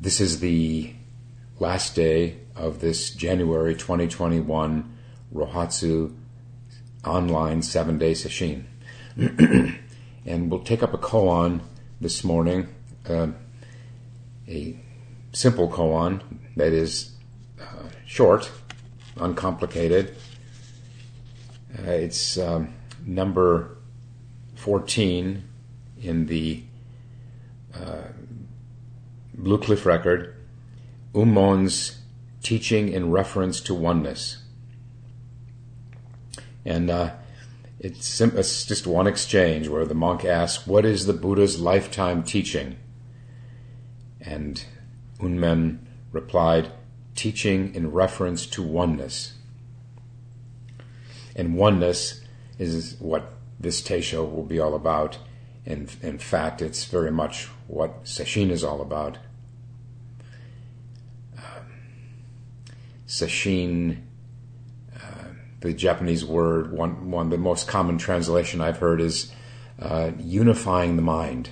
this is the last day of this January 2021 Rohatsu online seven day sesshin. and we'll take up a koan this morning, uh, a simple koan that is uh, short, uncomplicated. Uh, it's um, number 14 in the uh, Blue Cliff record, Ummon's teaching in reference to oneness. And uh, it's, sim- it's just one exchange where the monk asks, What is the Buddha's lifetime teaching? And Ummon replied, Teaching in reference to oneness. And oneness is what this Teisho will be all about. In, in fact, it's very much what Sesshin is all about. Sesshin, uh, the Japanese word, one, one, the most common translation I've heard is uh, unifying the mind.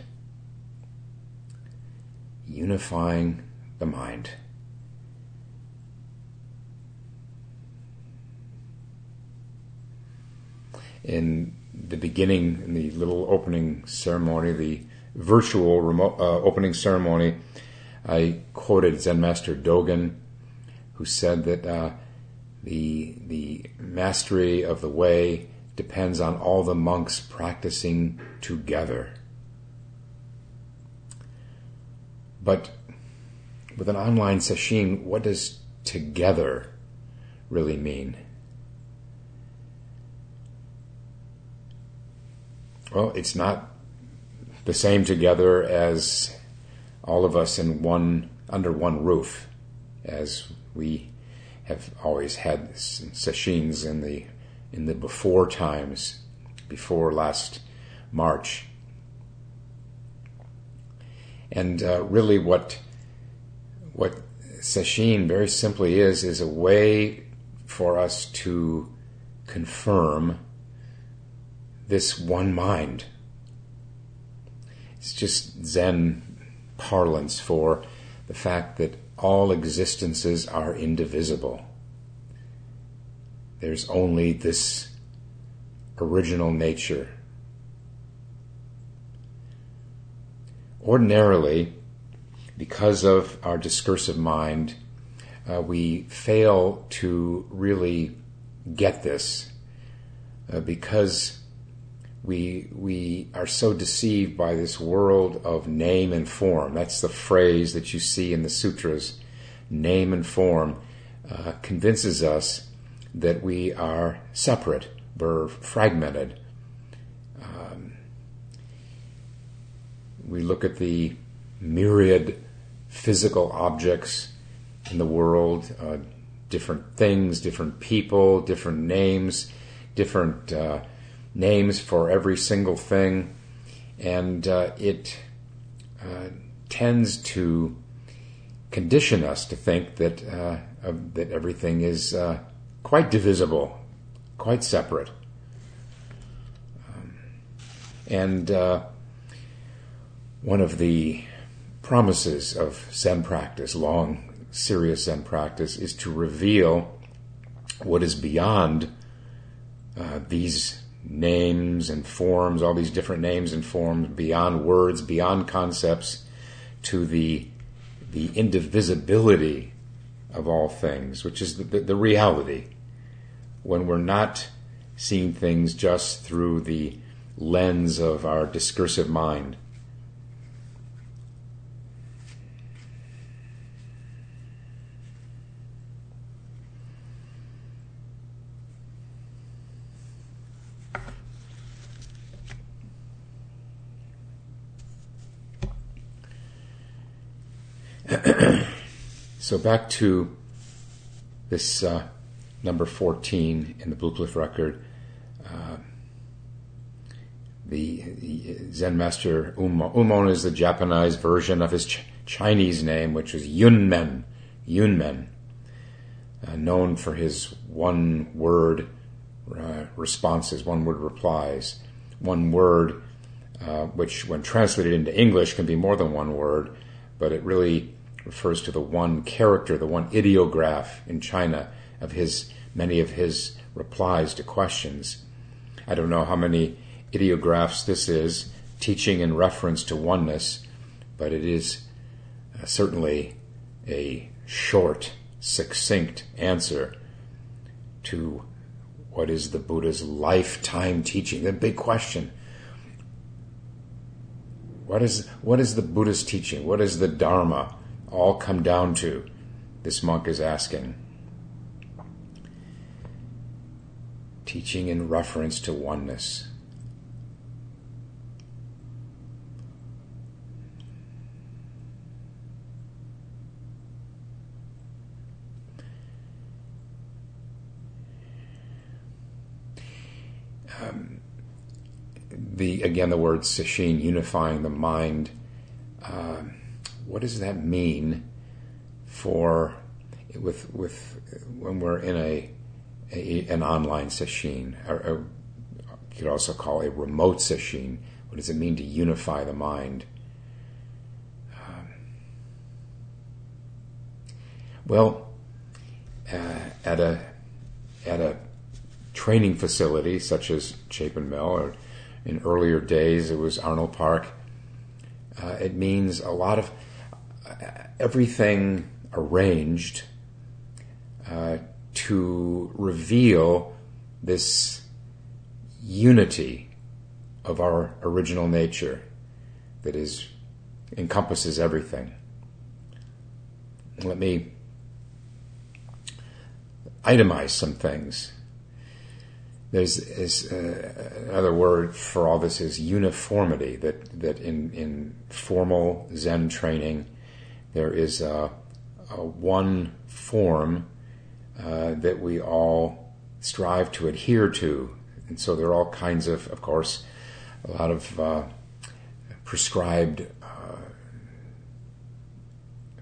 Unifying the mind. In the beginning, in the little opening ceremony, the virtual remote, uh, opening ceremony, I quoted Zen Master Dogen who said that uh, the the mastery of the way depends on all the monks practicing together. But with an online sesshin, what does together really mean? Well, it's not the same together as all of us in one under one roof, as we have always had sesshins in the in the before times, before last March. And uh, really, what what sesshin very simply is is a way for us to confirm this one mind. It's just Zen parlance for the fact that all existences are indivisible. There's only this original nature. Ordinarily, because of our discursive mind, uh, we fail to really get this uh, because we we are so deceived by this world of name and form. That's the phrase that you see in the sutras. Name and form uh, convinces us that we are separate, we're fragmented. Um, we look at the myriad physical objects in the world, uh, different things, different people, different names, different. Uh, names for every single thing, and uh, it uh, tends to condition us to think that uh, that everything is uh, quite divisible, quite separate, um, and uh, one of the promises of Zen practice, long, serious Zen practice, is to reveal what is beyond uh, these names and forms, all these different names and forms, beyond words, beyond concepts, to the the indivisibility of all things, which is the, the, the reality. When we're not seeing things just through the lens of our discursive mind, so back to this uh, number 14 in the Blue Cliff record. Uh, the, the, Zen master Ummon. Ummon is the Japanese version of his Ch- Chinese name, which is Yunmen. Yunmen. Uh, known for his one word uh, responses, one word replies, one word, uh, which when translated into English can be more than one word, but it really refers to the one character, the one ideograph in China of his many of his replies to questions. I don't know how many ideographs this is, teaching in reference to oneness, but it is uh, certainly a short, succinct answer to what is the Buddha's lifetime teaching? The big question. What is, what is the Buddha's teaching? What is the Dharma all come down to? This monk is asking. Teaching in reference to oneness. Um, the again the word sesshin, unifying the mind. What does that mean for with with when we're in a, a an online sesshin? Or, or you could also call a remote sesshin. What does it mean to unify the mind? Um, well, uh, at a at a training facility such as Chapin Mill, or in earlier days it was Arnold Park. Uh, it means a lot of everything arranged uh, to reveal this unity of our original nature that is encompasses everything. Let me itemize some things there's is, uh, another word for all this is uniformity. That that in in formal Zen training, there is a, a one form uh, that we all strive to adhere to, and so there are all kinds of, of course, a lot of uh, prescribed uh,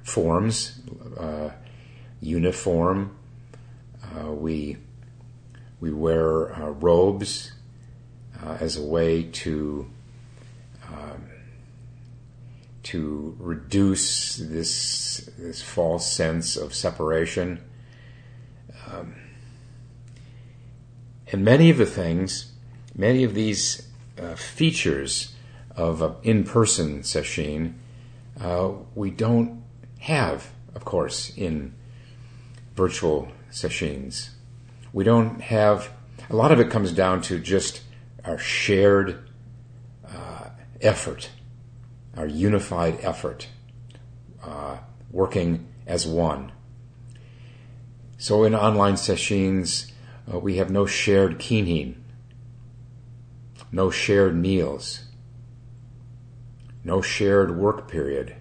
forms, uh, uniform. Uh, we we wear uh, robes as a way to um, to reduce this this false sense of separation. Um, and many of the things, many of these uh, features of an in-person sesshin, uh, we don't have, of course, in virtual sessions we don't have a lot of it comes down to just our shared uh, effort, our unified effort, uh, working as one. So in online sessions, uh, we have no shared kinhin, no shared meals, no shared work period,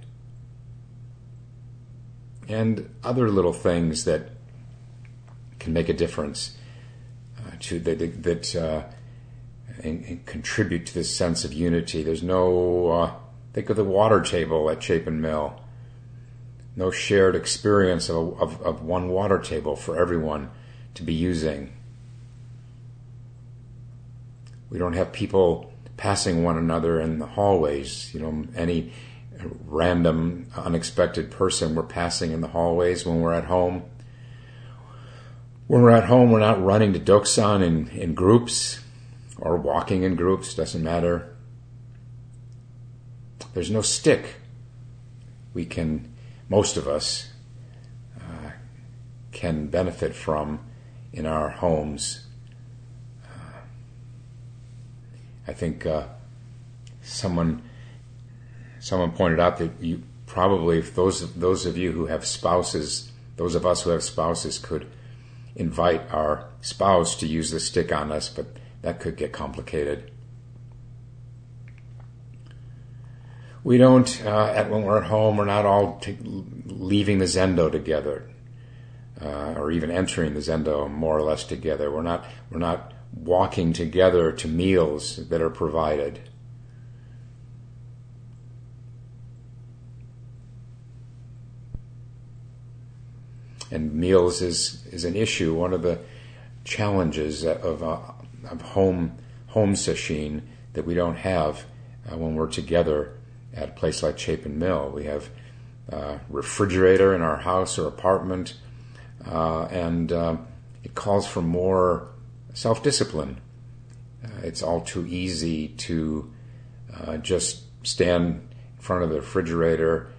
and other little things that can make a difference uh, to that that uh, and, and, contribute to this sense of unity. There's no uh, think of the water table at Chapin Mill. No shared experience of, of, of one water table for everyone to be using. We don't have people passing one another in the hallways. You know, any random, unexpected person we're passing in the hallways when we're at home when we're at home, we're not running to Doksan in, in groups or walking in groups, doesn't matter. There's no stick. We can, most of us, uh, can benefit from in our homes. Uh, I think uh, someone someone pointed out that you probably, if those those of you who have spouses, those of us who have spouses, could invite our spouse to use the stick on us, but that could get complicated. We don't, uh, at, when we're at home, we're not all t- leaving the zendo together, uh, or even entering the zendo more or less together. We're not, we're not walking together to meals that are provided. and meals is is an issue. One of the challenges of uh, of home home sesshin that we don't have uh, when we're together at a place like Chapin Mill. We have uh, refrigerator in our house or apartment, uh, and uh, it calls for more self discipline. Uh, it's all too easy to uh, just stand in front of the refrigerator,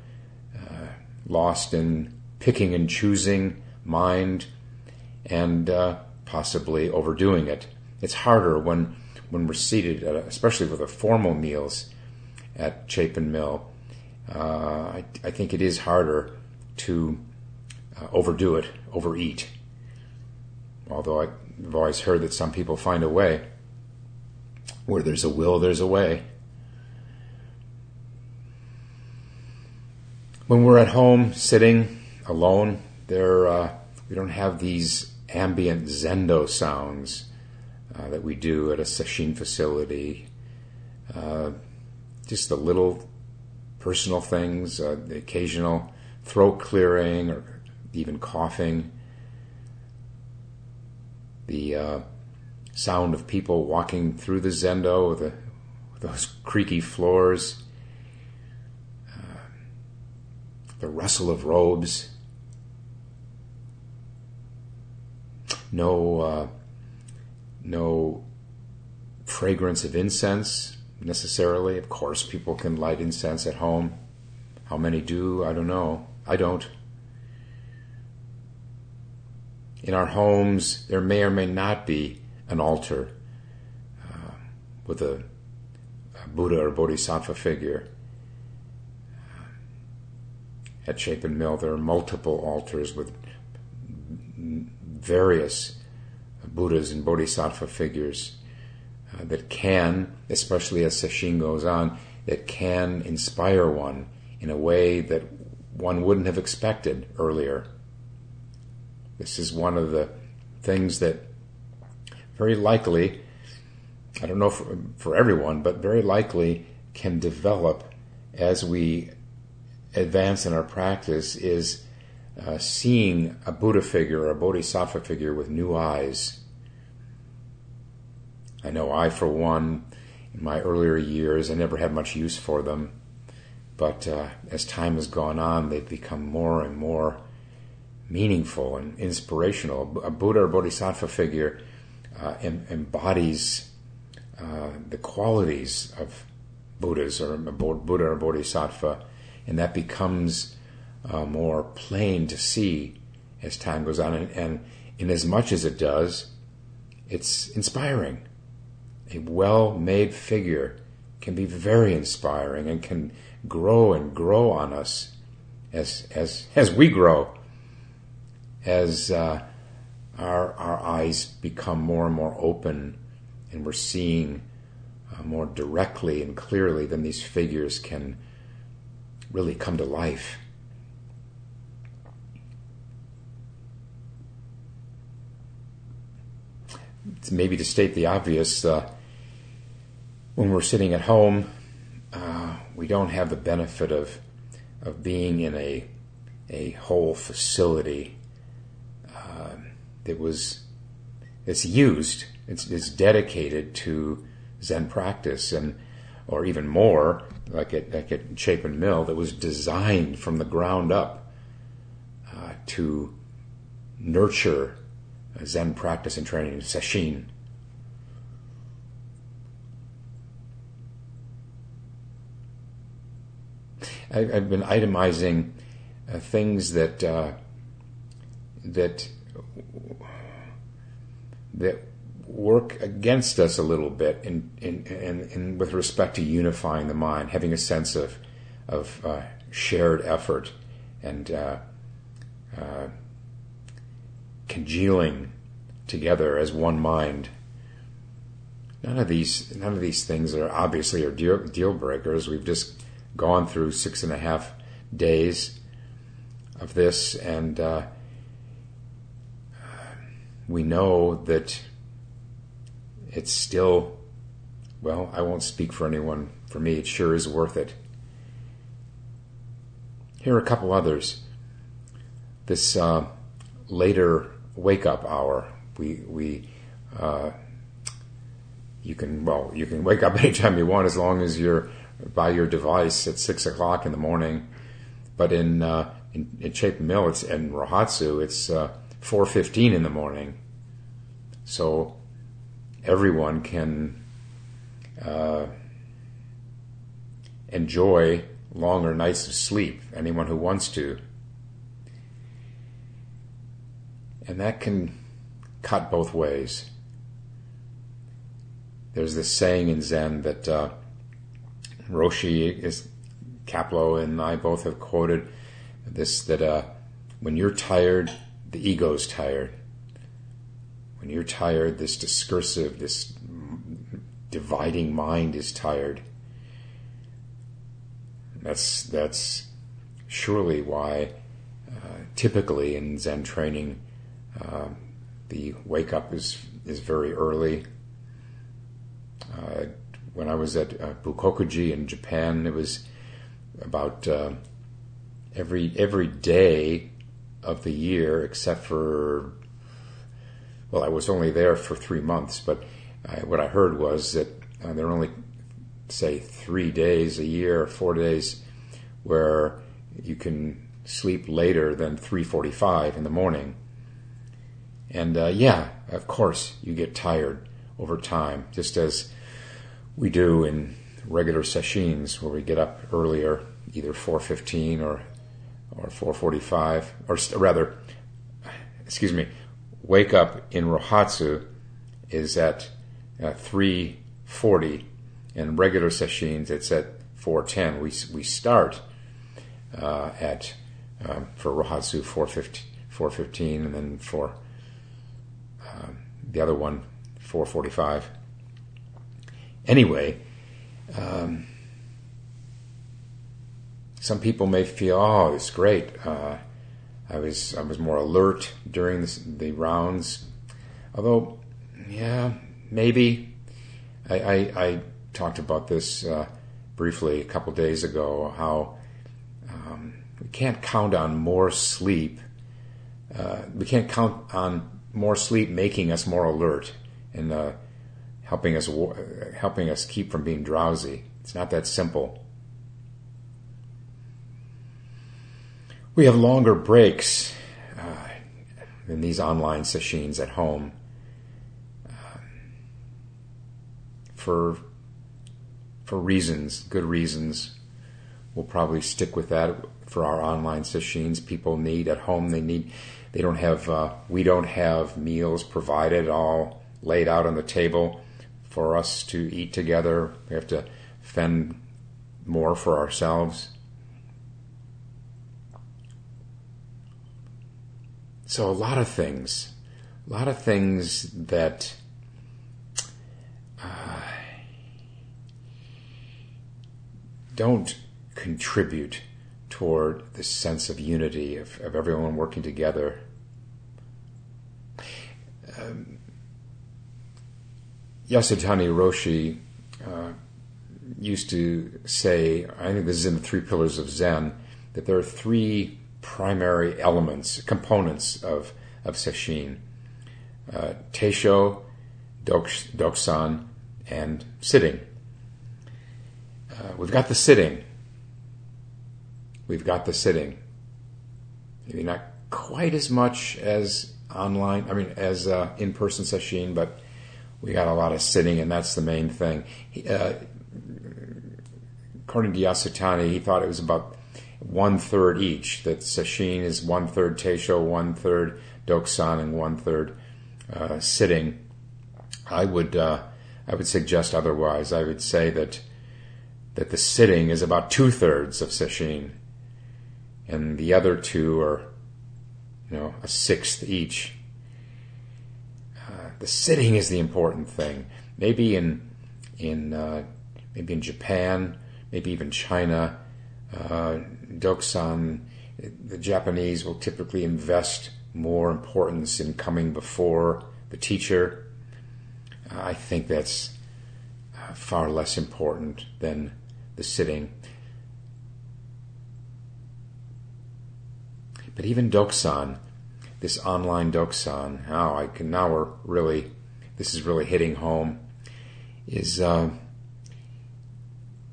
uh, lost in picking and choosing mind, and possibly overdoing it. It's harder when when we're seated, especially with the formal meals at Chapin Mill uh, I, I, think it is harder to uh, overdo it, overeat. Although I've always heard that some people find a way. Where there's a will, there's a way. When we're at home sitting alone, there uh, we don't have these ambient zendo sounds uh, that we do at a sesshin facility. Uh, just the little personal things, uh, the occasional throat clearing or even coughing, the uh, sound of people walking through the zendo the, those creaky floors, uh, the rustle of robes. No, uh, no fragrance of incense necessarily. Of course, people can light incense at home. How many do? I don't know. I don't. In our homes, there may or may not be an altar uh, with a, a, Buddha or Bodhisattva figure. At Chapin Mill, there are multiple altars with various Buddhas and Bodhisattva figures uh, that can, especially as sesshin goes on, that can inspire one in a way that one wouldn't have expected earlier. This is one of the things that very likely, I don't know for, for everyone, but very likely can develop as we advance in our practice is uh, seeing a Buddha figure or a Bodhisattva figure with new eyes I know I, for one, in my earlier years, I never had much use for them. But uh, as time has gone on, they've become more and more meaningful and inspirational. A Buddha or Bodhisattva figure uh, em- embodies uh, the qualities of Buddhas or Buddha or Bodhisattva, and that becomes uh, more plain to see as time goes on. And, and in as much as it does, it's inspiring a well made figure can be very inspiring and can grow and grow on us as, as, as we grow, as uh, our, our eyes become more and more open and we're seeing uh, more directly and clearly, then these figures can really come to life. Maybe to state the obvious, uh, when we're sitting at home, uh, we don't have the benefit of of being in a a whole facility uh, that was it's used it's, it's dedicated to Zen practice and or even more like at like at Chapin Mill that was designed from the ground up uh, to nurture Zen practice and training sesshin I, have been itemizing uh, things that uh, that that work against us a little bit in, in, in, in, with respect to unifying the mind, having a sense of of uh, shared effort and uh, uh, congealing together as one mind. None of these none of these things are obviously are deal, deal breakers. We've just gone through six and a half days of this, and uh, we know that it's still, well, I won't speak for anyone. For me, it sure is worth it. Here are a couple others. This uh, later wake up hour, we we uh, you can well you can wake up anytime you want as long as you're by your device at six o'clock in the morning. but in uh, in, in Chapin Mill, it's in Rohatsu, it's uh, 4:15 in the morning. So everyone can uh, enjoy longer nights of sleep. Anyone who wants to, and that can cut both ways. There's this saying in Zen that uh, Roshi is Kapleau and I both have quoted this that uh, when you're tired, the ego's tired. When you're tired, this discursive, this dividing mind is tired. That's that's surely why uh, typically in Zen training uh, the wake up is is very early. Uh, when I was at uh, Bukkokuji in Japan, it was about uh, every every day of the year, except for well, I was only there for three months, but I, what I heard was that uh, there are only say three days a year, four days, where you can sleep later than 3:45 in the morning. And uh, yeah, of course, you get tired over time, just as we do in regular sessions where we get up earlier, either 4:15 or or 4:45, or rather, excuse me, wake up in Rohatsu is at uh, 3:40, and regular sessions it's at 4:10. We we start uh, at um, for Rohatsu 4:15, 4:15, and then for the other one 4:45. Anyway. Um, some people may feel, oh, it's great. Uh, I was I was more alert during this, the rounds, although, yeah, maybe. I, I, I talked about this uh, briefly a couple days ago. How um, we can't count on more sleep. Uh, we can't count on more sleep making us more alert and uh, helping us helping us keep from being drowsy. It's not that simple. We have longer breaks uh, in these online sessions at home uh, for for reasons, good reasons. We'll probably stick with that for our online sessions. People need at home. They need. They don't have. Uh, we don't have meals provided all laid out on the table for us to eat together. We have to fend more for ourselves. So, a lot of things, a lot of things that uh, don't contribute toward the sense of unity, of, of everyone working together. Um, Yasutani Roshi uh, used to say, I think this is in the Three Pillars of Zen, that there are three primary elements, components of, of Sesshin uh, Teisho, Dokusan, and sitting. Uh, we've got the sitting. We've got the sitting. Maybe not quite as much as online, I mean, as uh, in person Sesshin, but we got a lot of sitting, and that's the main thing. He, uh, according to Yasutani, he thought it was about one third each. That sesshin is one third teisho, one third dokusan, and one third uh, sitting. I would uh, I would suggest otherwise. I would say that that the sitting is about two thirds of sesshin, and the other two are know a sixth each. Uh, the sitting is the important thing. Maybe in in uh, maybe in Japan, maybe even China uh, Dokusan, the Japanese will typically invest more importance in coming before the teacher. Uh, I think that's uh, far less important than the sitting. But even Dokusan, this online Dokusan, how I can now we're really, this is really hitting home, is uh,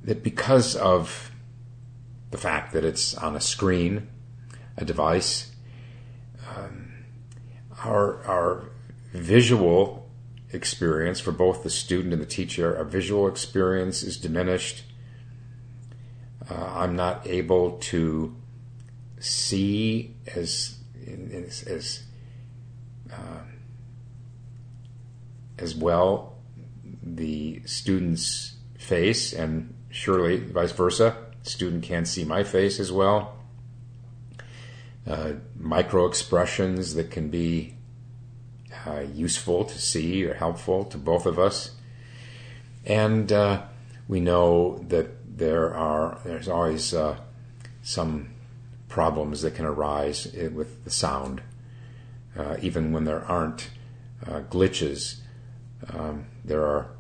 that because of the fact that it's on a screen, a device. Um, our, our visual experience for both the student and the teacher, our visual experience is diminished. Uh, I'm not able to see as as as, uh, as well the student's face, and surely vice versa. Student can't see my face as well. Uh, micro expressions that can be uh, useful to see or helpful to both of us. And uh, we know that there are there's always uh, some problems that can arise with the sound, uh, even when there aren't uh, glitches. Um, there are.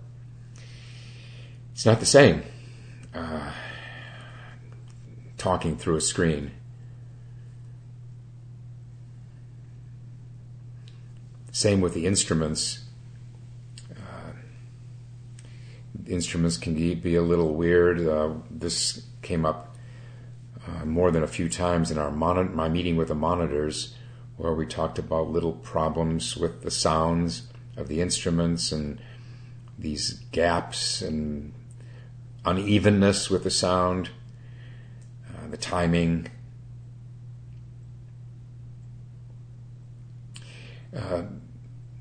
It's not the same uh, talking through a screen. Same with the instruments. Uh, instruments can be a little weird. Uh, this came up uh, more than a few times in our mon- my meeting with the monitors, where we talked about little problems with the sounds of the instruments and these gaps and unevenness with the sound, uh, the timing. Uh,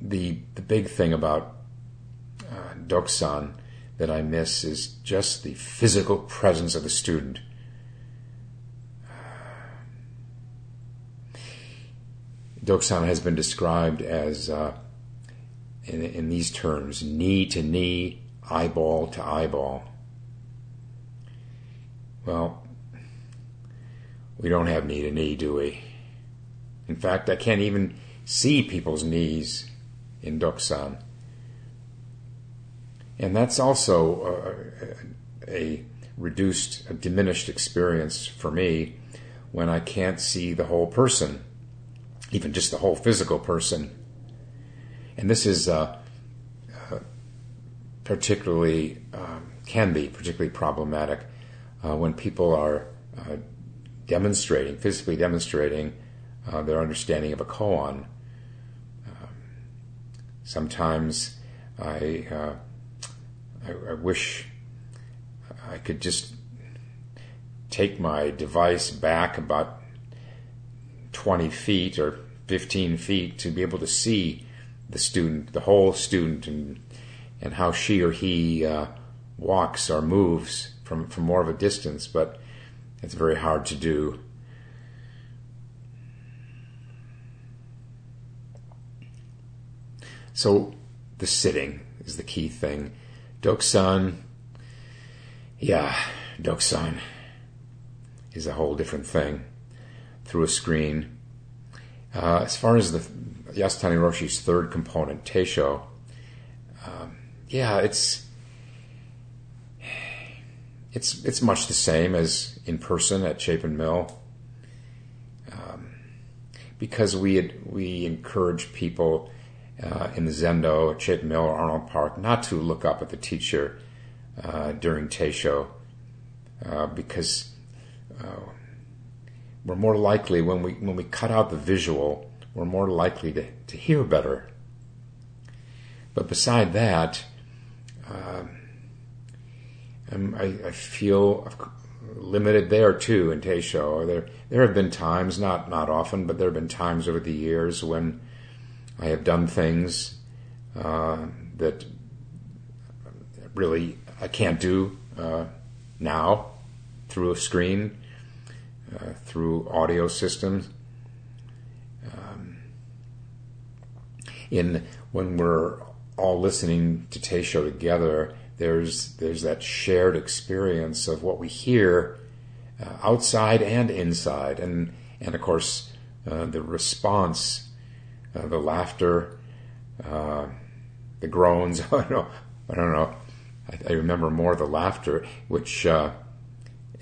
the the big thing about uh, Dokusan that I miss is just the physical presence of the student. Dokusan has been described as, uh, in, in these terms, knee to knee, eyeball to eyeball. Well, we don't have knee to knee, do we? In fact, I can't even see people's knees in Dokusan. And that's also a, a reduced, a diminished experience for me when I can't see the whole person, even just the whole physical person. And this is uh, uh, particularly, um, can be particularly problematic uh, when people are uh, demonstrating, physically demonstrating uh, their understanding of a koan Sometimes I, uh, I, I wish I could just take my device back about 20 feet or 15 feet to be able to see the student, the whole student, and and how she or he uh, walks or moves from from more of a distance. But it's very hard to do. So the sitting is the key thing. Doksan, yeah, Doksan is a whole different thing through a screen. Uh, as far as the Yasutani Roshi's third component, Teisho, um, yeah, it's it's it's much the same as in person at Chapin Mill, um, because we had, we encourage people uh, in the Zendo at Chapin Mill or Arnold Park not to look up at the teacher uh, during Teisho uh, because uh, we're more likely when we when we cut out the visual, we're more likely to, to hear better. But beside that, um, I, I, feel limited there too in Teisho. There there have been times, not not often, but there have been times over the years when I have done things uh, that really I can't do uh, now through a screen, uh, through audio systems. Um, in when we're all listening to Teisho together, there's there's that shared experience of what we hear uh, outside and inside, and and of course uh, the response uh, the laughter, uh, the groans. I don't know. I don't know. I, I remember more the laughter, which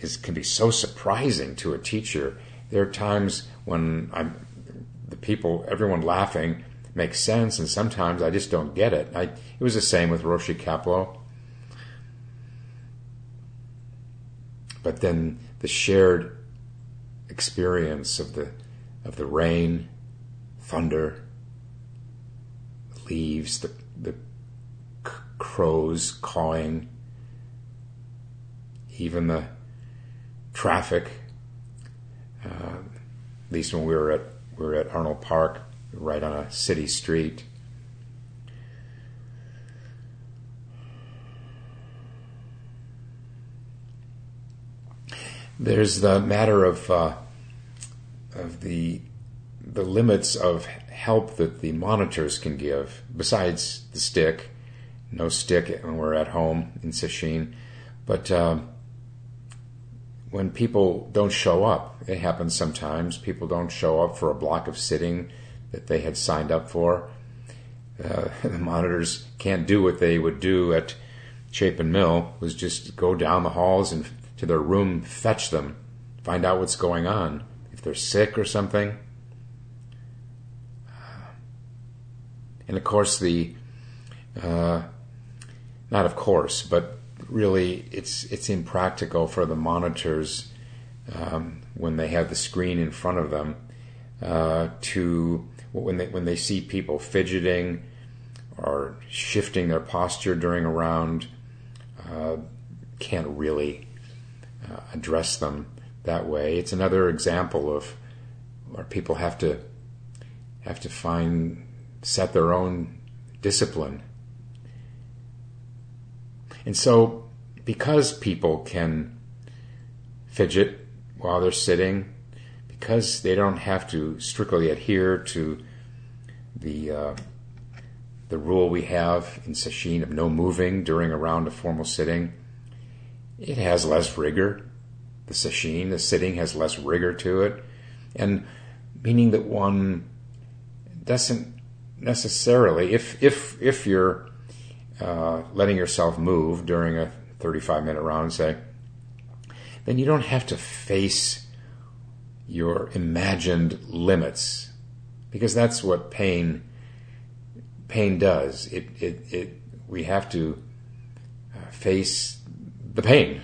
is can be so surprising to a teacher. There are times when I'm the people, everyone laughing makes sense, and sometimes I just don't get it. I, it was the same with Roshi Kapleau. But then the shared experience of the of the rain, thunder, leaves, the the crows cawing, even the traffic. Uh, at least when we were at we were at Arnold Park, right on a city street. There's the matter of uh, of the the limits of help that the monitors can give. Besides the stick, no stick when we're at home in Sesshin, but uh, when people don't show up, it happens sometimes. People don't show up for a block of sitting that they had signed up for. Uh, the monitors can't do what they would do at Chapin Mill, was just go down the halls and to their room, fetch them, find out what's going on. If they're sick or something. And of course, the uh, not of course, but really, it's it's impractical for the monitors um, when they have the screen in front of them uh, to when they when they see people fidgeting or shifting their posture during a round, uh, can't really uh, address them that way. It's another example of where people have to have to find set their own discipline. And so, because people can fidget while they're sitting, because they don't have to strictly adhere to the uh, the rule we have in Sesshin of no moving during a round of formal sitting, it has less rigor. The Sesshin, the sitting, has less rigor to it, and meaning that one doesn't necessarily, if if if you're uh, letting yourself move during a 35 minute round, say, then you don't have to face your imagined limits, because that's what pain pain does. It it, it we have to uh, face the pain.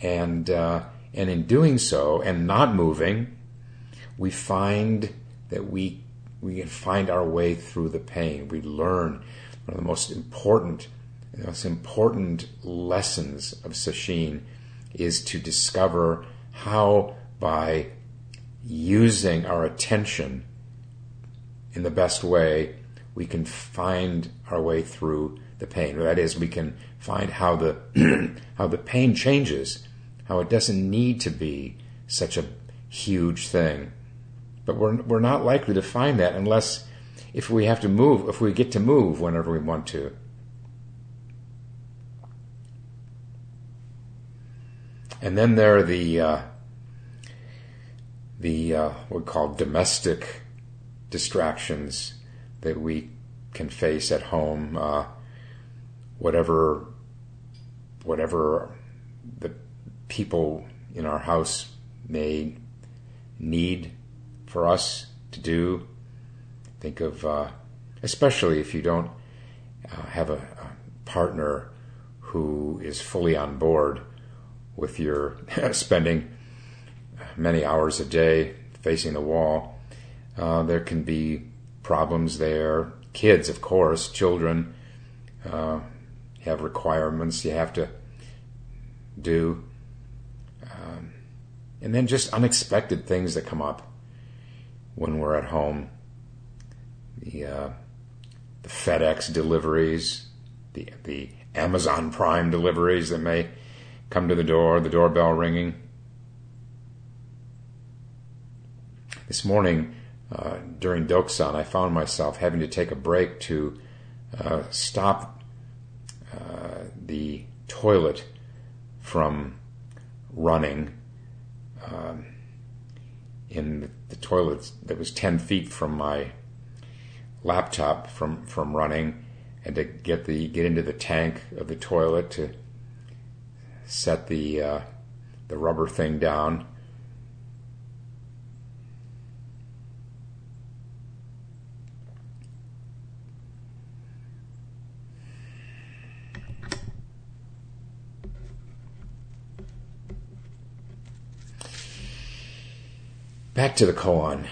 And, uh, and in doing so and not moving, we find that we, we can find our way through the pain. We learn one of the most important, the most important lessons of Sesshin is to discover how by using our attention in the best way, we can find our way through the pain. That is, we can find how the how the pain changes, how it doesn't need to be such a huge thing. But we're we're not likely to find that unless if we have to move, if we get to move whenever we want to. And then there are the uh, the uh, what we call domestic distractions that we can face at home. Uh, whatever whatever the people in our house may need for us to do. Think of, uh, especially if you don't uh, have a, a, partner who is fully on board with your spending many hours a day facing the wall. Uh, there can be problems there. Kids, of course, children. Uh, have requirements you have to do. Um, and then just unexpected things that come up when we're at home. The, uh, the FedEx deliveries, the, the Amazon Prime deliveries that may come to the door, the doorbell ringing. This morning, uh, during Doksan, I found myself having to take a break to uh, stop the toilet from running um, in the toilet that was 10 feet from my laptop from, from running and to get the get into the tank of the toilet to set the uh, the rubber thing down back to the koan.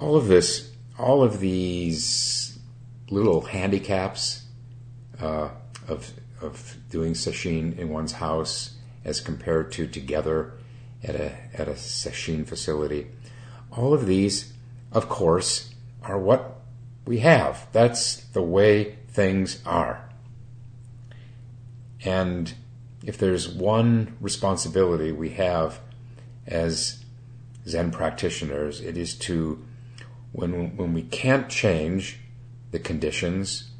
All of this, all of these little handicaps uh, of of doing sesshin in one's house as compared to together at a at a sesshin facility, all of these, of course, are what we have. That's the way things are. And if there's one responsibility we have as Zen practitioners, it is to when, when we can't change the conditions,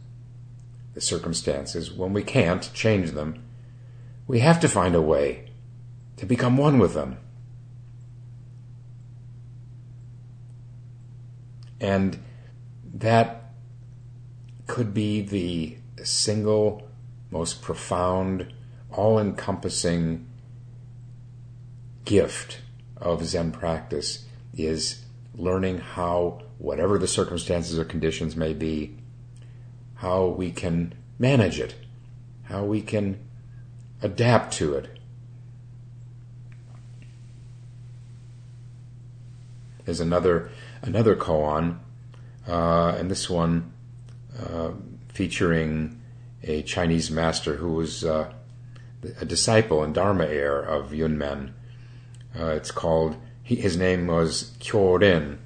the circumstances, when we can't change them, we have to find a way to become one with them. And that could be the single most profound, all encompassing gift of Zen practice is learning how, whatever the circumstances or conditions may be, how we can manage it, how we can adapt to it. There's another another koan, uh, and this one uh, featuring a Chinese master who was uh, a disciple and Dharma heir of Yunmen. Uh, it's called he, his name was Kyorin.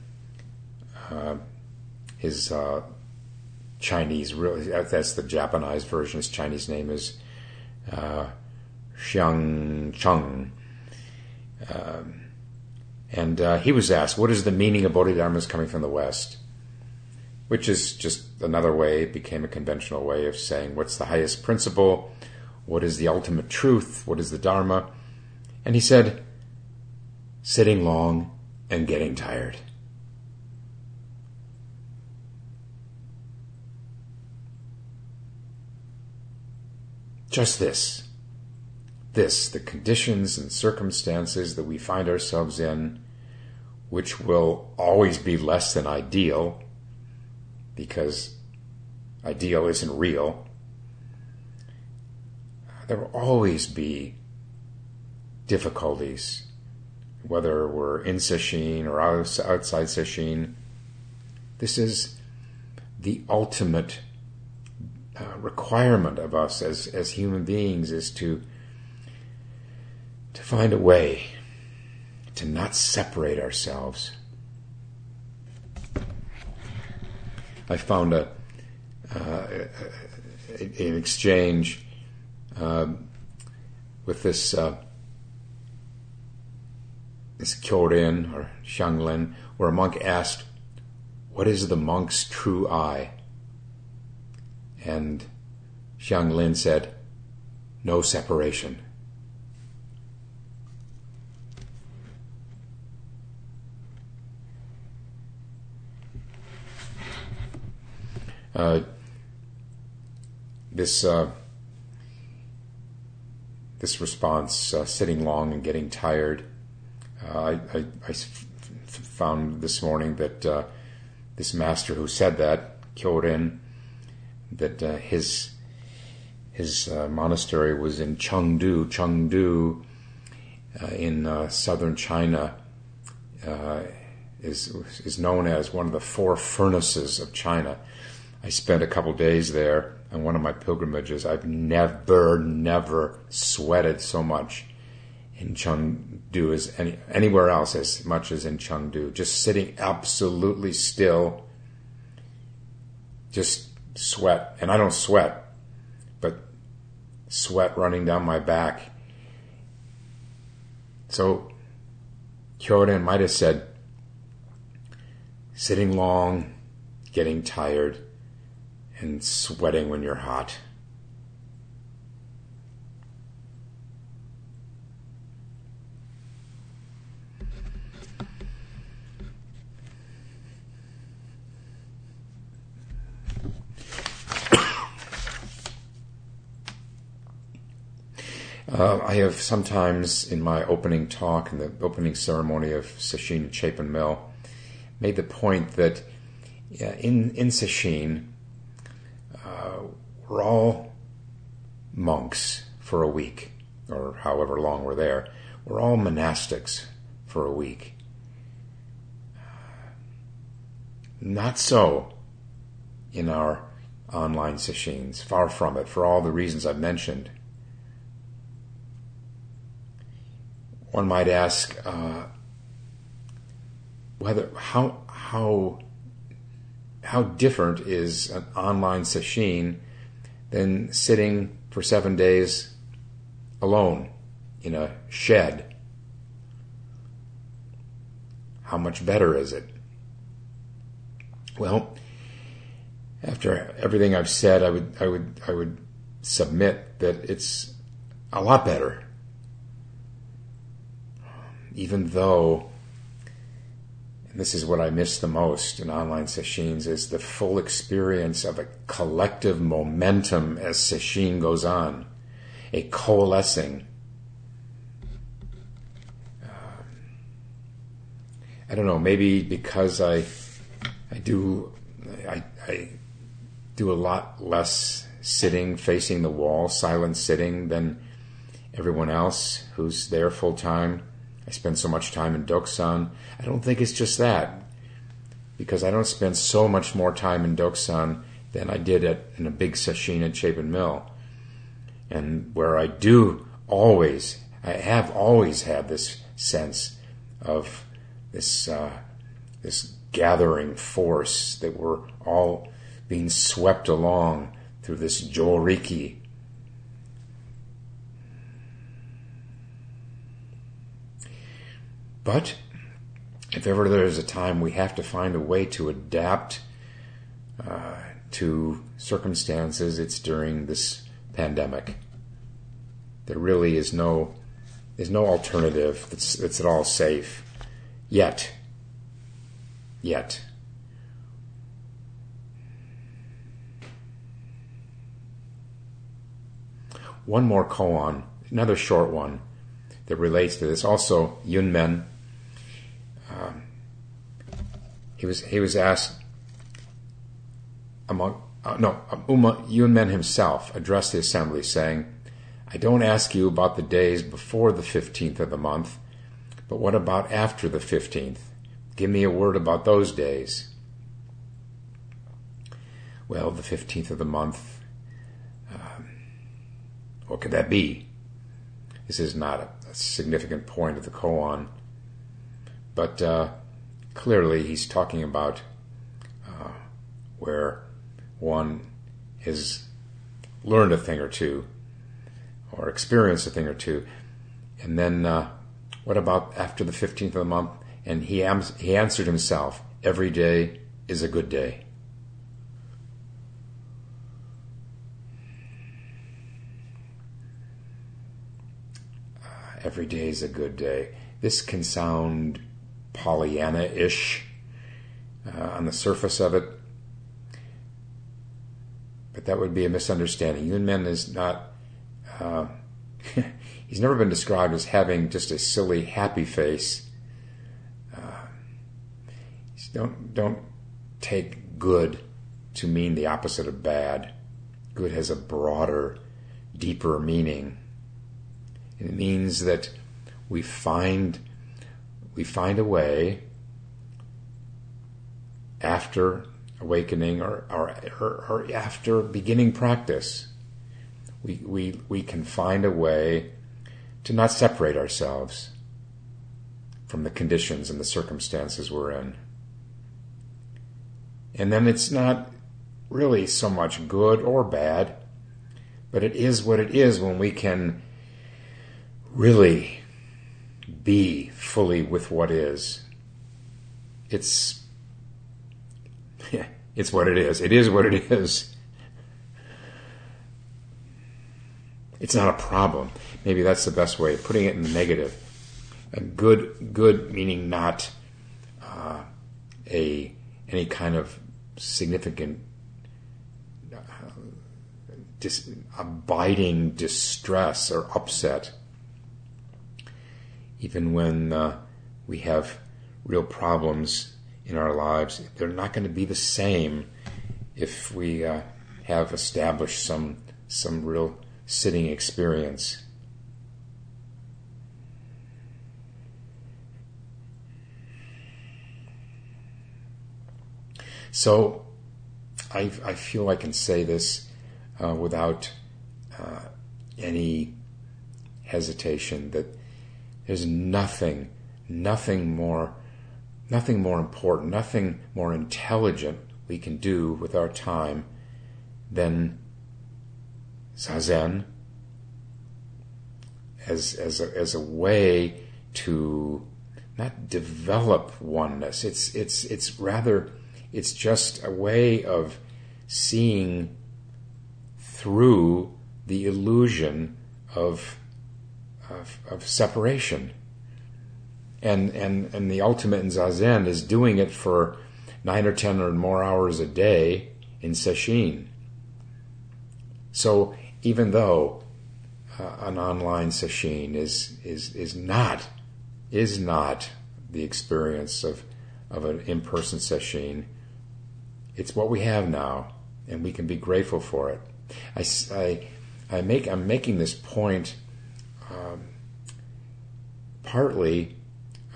Uh, his uh, Chinese, that's the Japanese version. His Chinese name is uh, Xiang Cheng. Um, and uh, he was asked, What is the meaning of Bodhidharmas coming from the West? Which is just another way, it became a conventional way of saying, What's the highest principle? What is the ultimate truth? What is the Dharma? And he said, sitting long, and getting tired. Just this. This, the conditions and circumstances that we find ourselves in, which will always be less than ideal, because ideal isn't real. There will always be difficulties, whether we're in sesshin or outside sesshin. This is the ultimate uh, requirement of us as, as human beings is to to find a way to not separate ourselves. I found a uh, an exchange uh, with this uh, this Kyorin or Xianglin, where a monk asked, What is the monk's true eye? And Xianglin said, No separation. Uh, this uh, this response, uh, sitting long and getting tired, I, I, found this morning that uh, this master who said that, Kyorin, that uh, his his uh, monastery was in Chengdu. Chengdu uh, in uh, southern China is is known as one of the four furnaces of China. I spent a couple days there on one of my pilgrimages. I've never, never sweated so much in Chengdu as any, anywhere else as much as in Chengdu. Just sitting absolutely still, just sweat. And I don't sweat, but sweat running down my back. So Kyorin might have said, sitting long, getting tired, and sweating when you're hot. Uh, I have sometimes in my opening talk in the opening ceremony of Sesshin Chapin Mill made the point that yeah, in in Sesshin, uh, we're all monks for a week, or however long we're there. We're all monastics for a week. Not so in our online sesshins. Far from it, for all the reasons I've mentioned. One might ask uh, whether how how how different is an online sesshin than sitting for seven days alone in a shed. How much better is it? Well, after everything I've said, I would I would I would submit that it's a lot better. Even though and this is what I miss the most in online sesshins is the full experience of a collective momentum as sesshin goes on, a coalescing. Uh, I don't know, maybe because I I do I, I do a lot less sitting facing the wall, silent sitting than everyone else who's there full time. I spend so much time in Doksan. I don't think it's just that, because I don't spend so much more time in Doksan than I did at in a big sesshin at Chapin Mill, and where I do always, I have always had this sense of this uh, this gathering force that we're all being swept along through this Joriki. But if ever there's a time we have to find a way to adapt uh, to circumstances, it's during this pandemic. There really is no there's no alternative that's that's at all safe yet. Yet. One more koan, another short one that relates to this. Also, Yunmen. Um, he was he was asked among uh, no Uma Yunmen himself addressed the assembly saying, "I don't ask you about the days before the fifteenth of the month, but what about after the fifteenth? Give me a word about those days." Well, the fifteenth of the month what could that be? This is not a, a significant point of the koan, but uh, clearly he's talking about uh, where one has learned a thing or two or experienced a thing or two. And then uh, what about after the 15th of the month? And he, am- he answered himself, every day is a good day. every day is a good day. This can sound Pollyanna ish uh, on the surface of it, but that would be a misunderstanding. Yunmen is not, uh, he's never been described as having just a silly, happy face. Uh, don't, don't take good to mean the opposite of bad. Good has a broader, deeper meaning. It means that we find we find a way after awakening or, or, or, or after beginning practice. We, we, we can find a way to not separate ourselves from the conditions and the circumstances we're in. And then it's not really so much good or bad, but it is what it is when we can really be fully with what is. It's it's what it is. It is what it is. It's not a problem. Maybe that's the best way of putting it in the negative. A good, good meaning not uh, a any kind of significant uh, dis, abiding distress or upset even when uh, we have real problems in our lives, they're not going to be the same if we uh, have established some some real sitting experience. So, I, I feel I can say this uh, without uh, any hesitation that there's nothing, nothing more, nothing more important, nothing more intelligent we can do with our time than zazen as as a, as a way to not develop oneness. It's it's it's rather it's just a way of seeing through the illusion of of, of separation. And, and, and the ultimate in Zazen is doing it for nine or ten or more hours a day in Sesshin. So even though uh, an online Sesshin is, is, is not, is not the experience of, of an in-person Sesshin, it's what we have now, and we can be grateful for it. I, I, I make, I'm making this point um, partly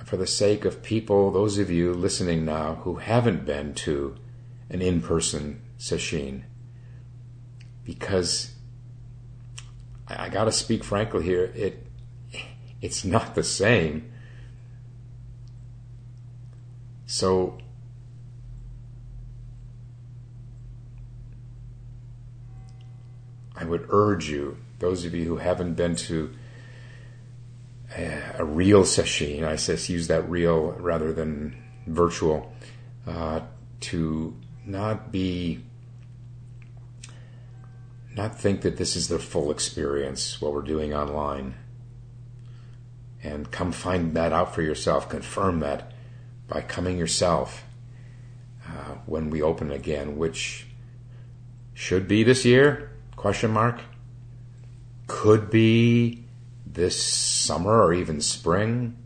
for the sake of people, those of you listening now who haven't been to an in person sesshin. Because I, I got to speak frankly here, it it's not the same. So I would urge you, those of you who haven't been to a, real sesshin, I says use that real rather than virtual, uh, to not be, not think that this is the full experience, what we're doing online. And come find that out for yourself, confirm that by coming yourself uh, when we open again, which should be this year, question mark, could be this summer or even spring.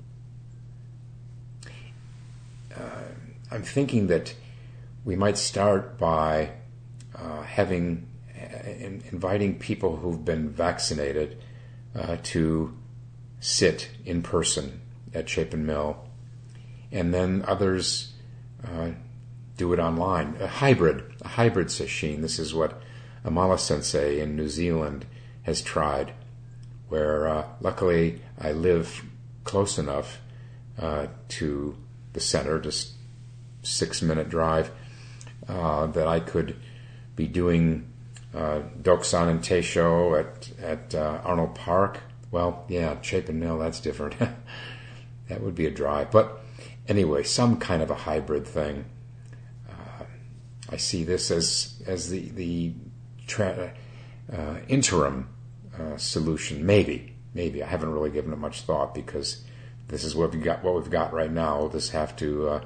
Uh, I'm thinking that we might start by uh, having uh, in, inviting people who've been vaccinated uh, to sit in person at Chapin Mill, and then others uh, do it online. A hybrid, a hybrid sesshin. This is what Amala Sensei in New Zealand has tried where uh, luckily I live close enough uh, to the center, just six minute drive, uh, that I could be doing uh, Doksan and Teisho at at uh, Arnold Park. Well, yeah, Chapin Mill, that's different. that would be a drive, but anyway, some kind of a hybrid thing. Uh, I see this as as the the tra- uh, interim uh, solution. Maybe, maybe I haven't really given it much thought because this is what we got. What we've got right now. We'll just have to uh,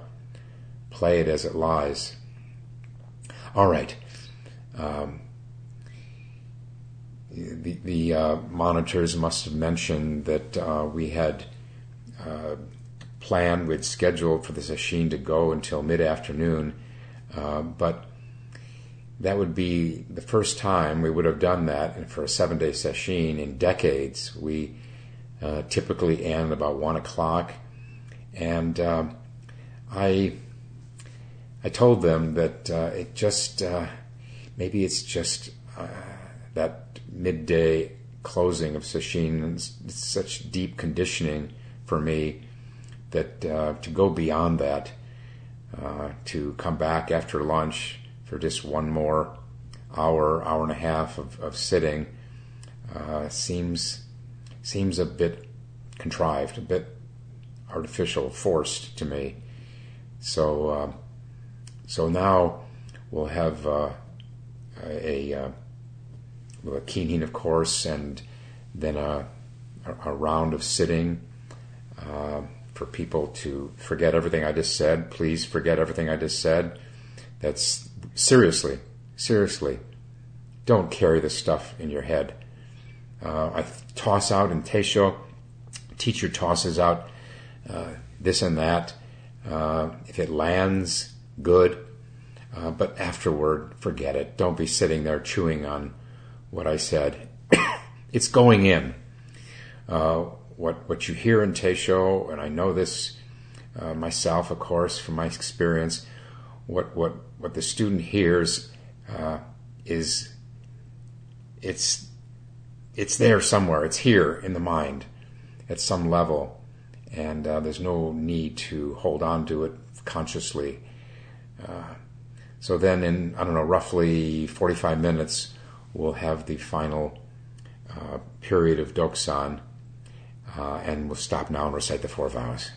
play it as it lies. All right. Um, the, the uh, monitors must have mentioned that uh, we had uh, planned, we'd scheduled for the sesshin to go until mid afternoon, uh, but that would be the first time we would have done that and for a seven day sesshin in decades. We uh, typically end about one o'clock, and uh, I I told them that uh, it just uh, maybe it's just uh, that midday closing of sesshin. It's such deep conditioning for me that uh, to go beyond that, to come back after lunch for just one more hour, hour and a half of, of sitting uh, seems seems a bit contrived, a bit artificial, forced to me. So uh, so now we'll have uh, a, a, uh, a kinhin, of course, and then a, a round of sitting uh, for people to forget everything I just said. Please forget everything I just said. That's seriously, seriously, don't carry this stuff in your head. Uh, I toss out in Teisho, teacher tosses out uh, this and that. Uh, if it lands, good. Uh, but afterward, forget it. Don't be sitting there chewing on what I said. it's going in. Uh, what what you hear in Teisho, and I know this uh, myself, of course, from my experience. What what what the student hears uh, is it's it's there somewhere. It's here in the mind at some level, and uh, there's no need to hold on to it consciously. Uh, so then, in I don't know, roughly 45 minutes, we'll have the final uh, period of Doksan, uh, and we'll stop now and recite the four vows.